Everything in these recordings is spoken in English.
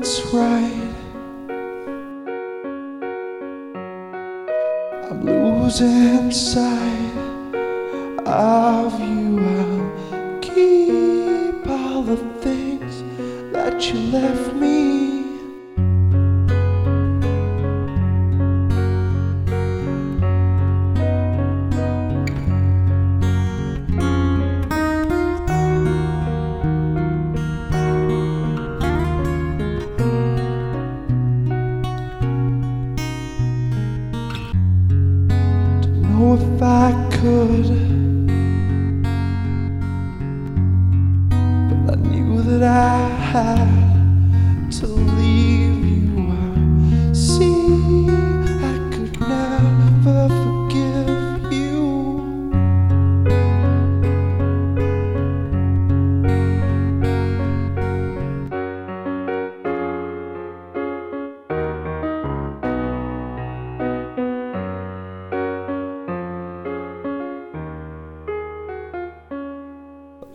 it's right. I'm losing sight of you. I'll keep all the things that you left me. If I could. But I knew that I had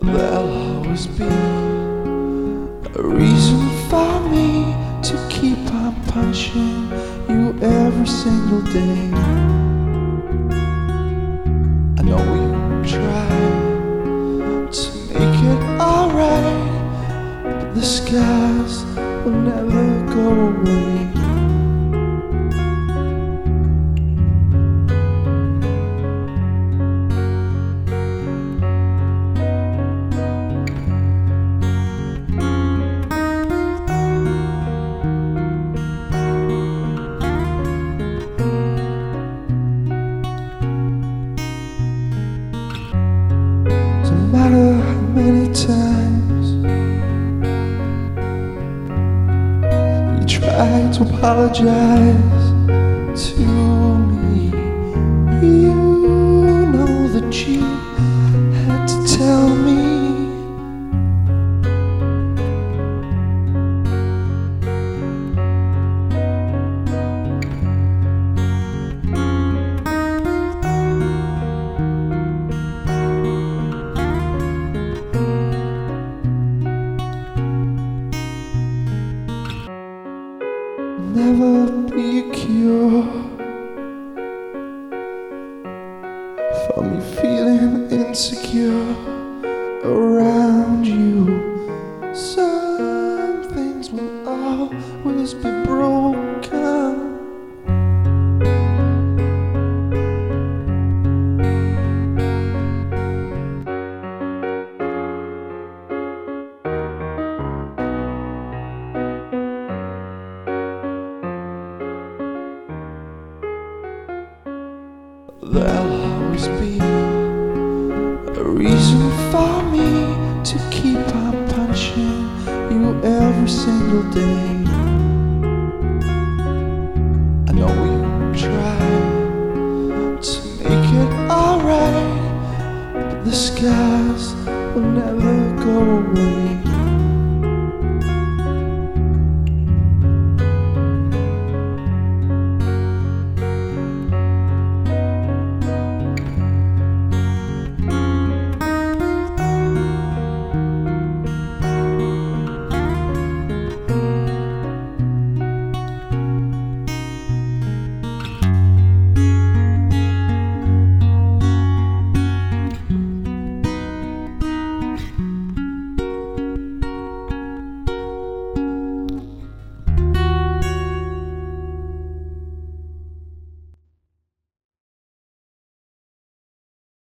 There'll always be a reason for me to keep on punching you every single day. I know you try to make it alright, but the scars will never go away. Try to apologize to me. You know that you for me feeling insecure around you. Some things will always be broken. There'll always be a reason for me to keep on punching you every single day. I know you try to make it alright, but the scars will never go away.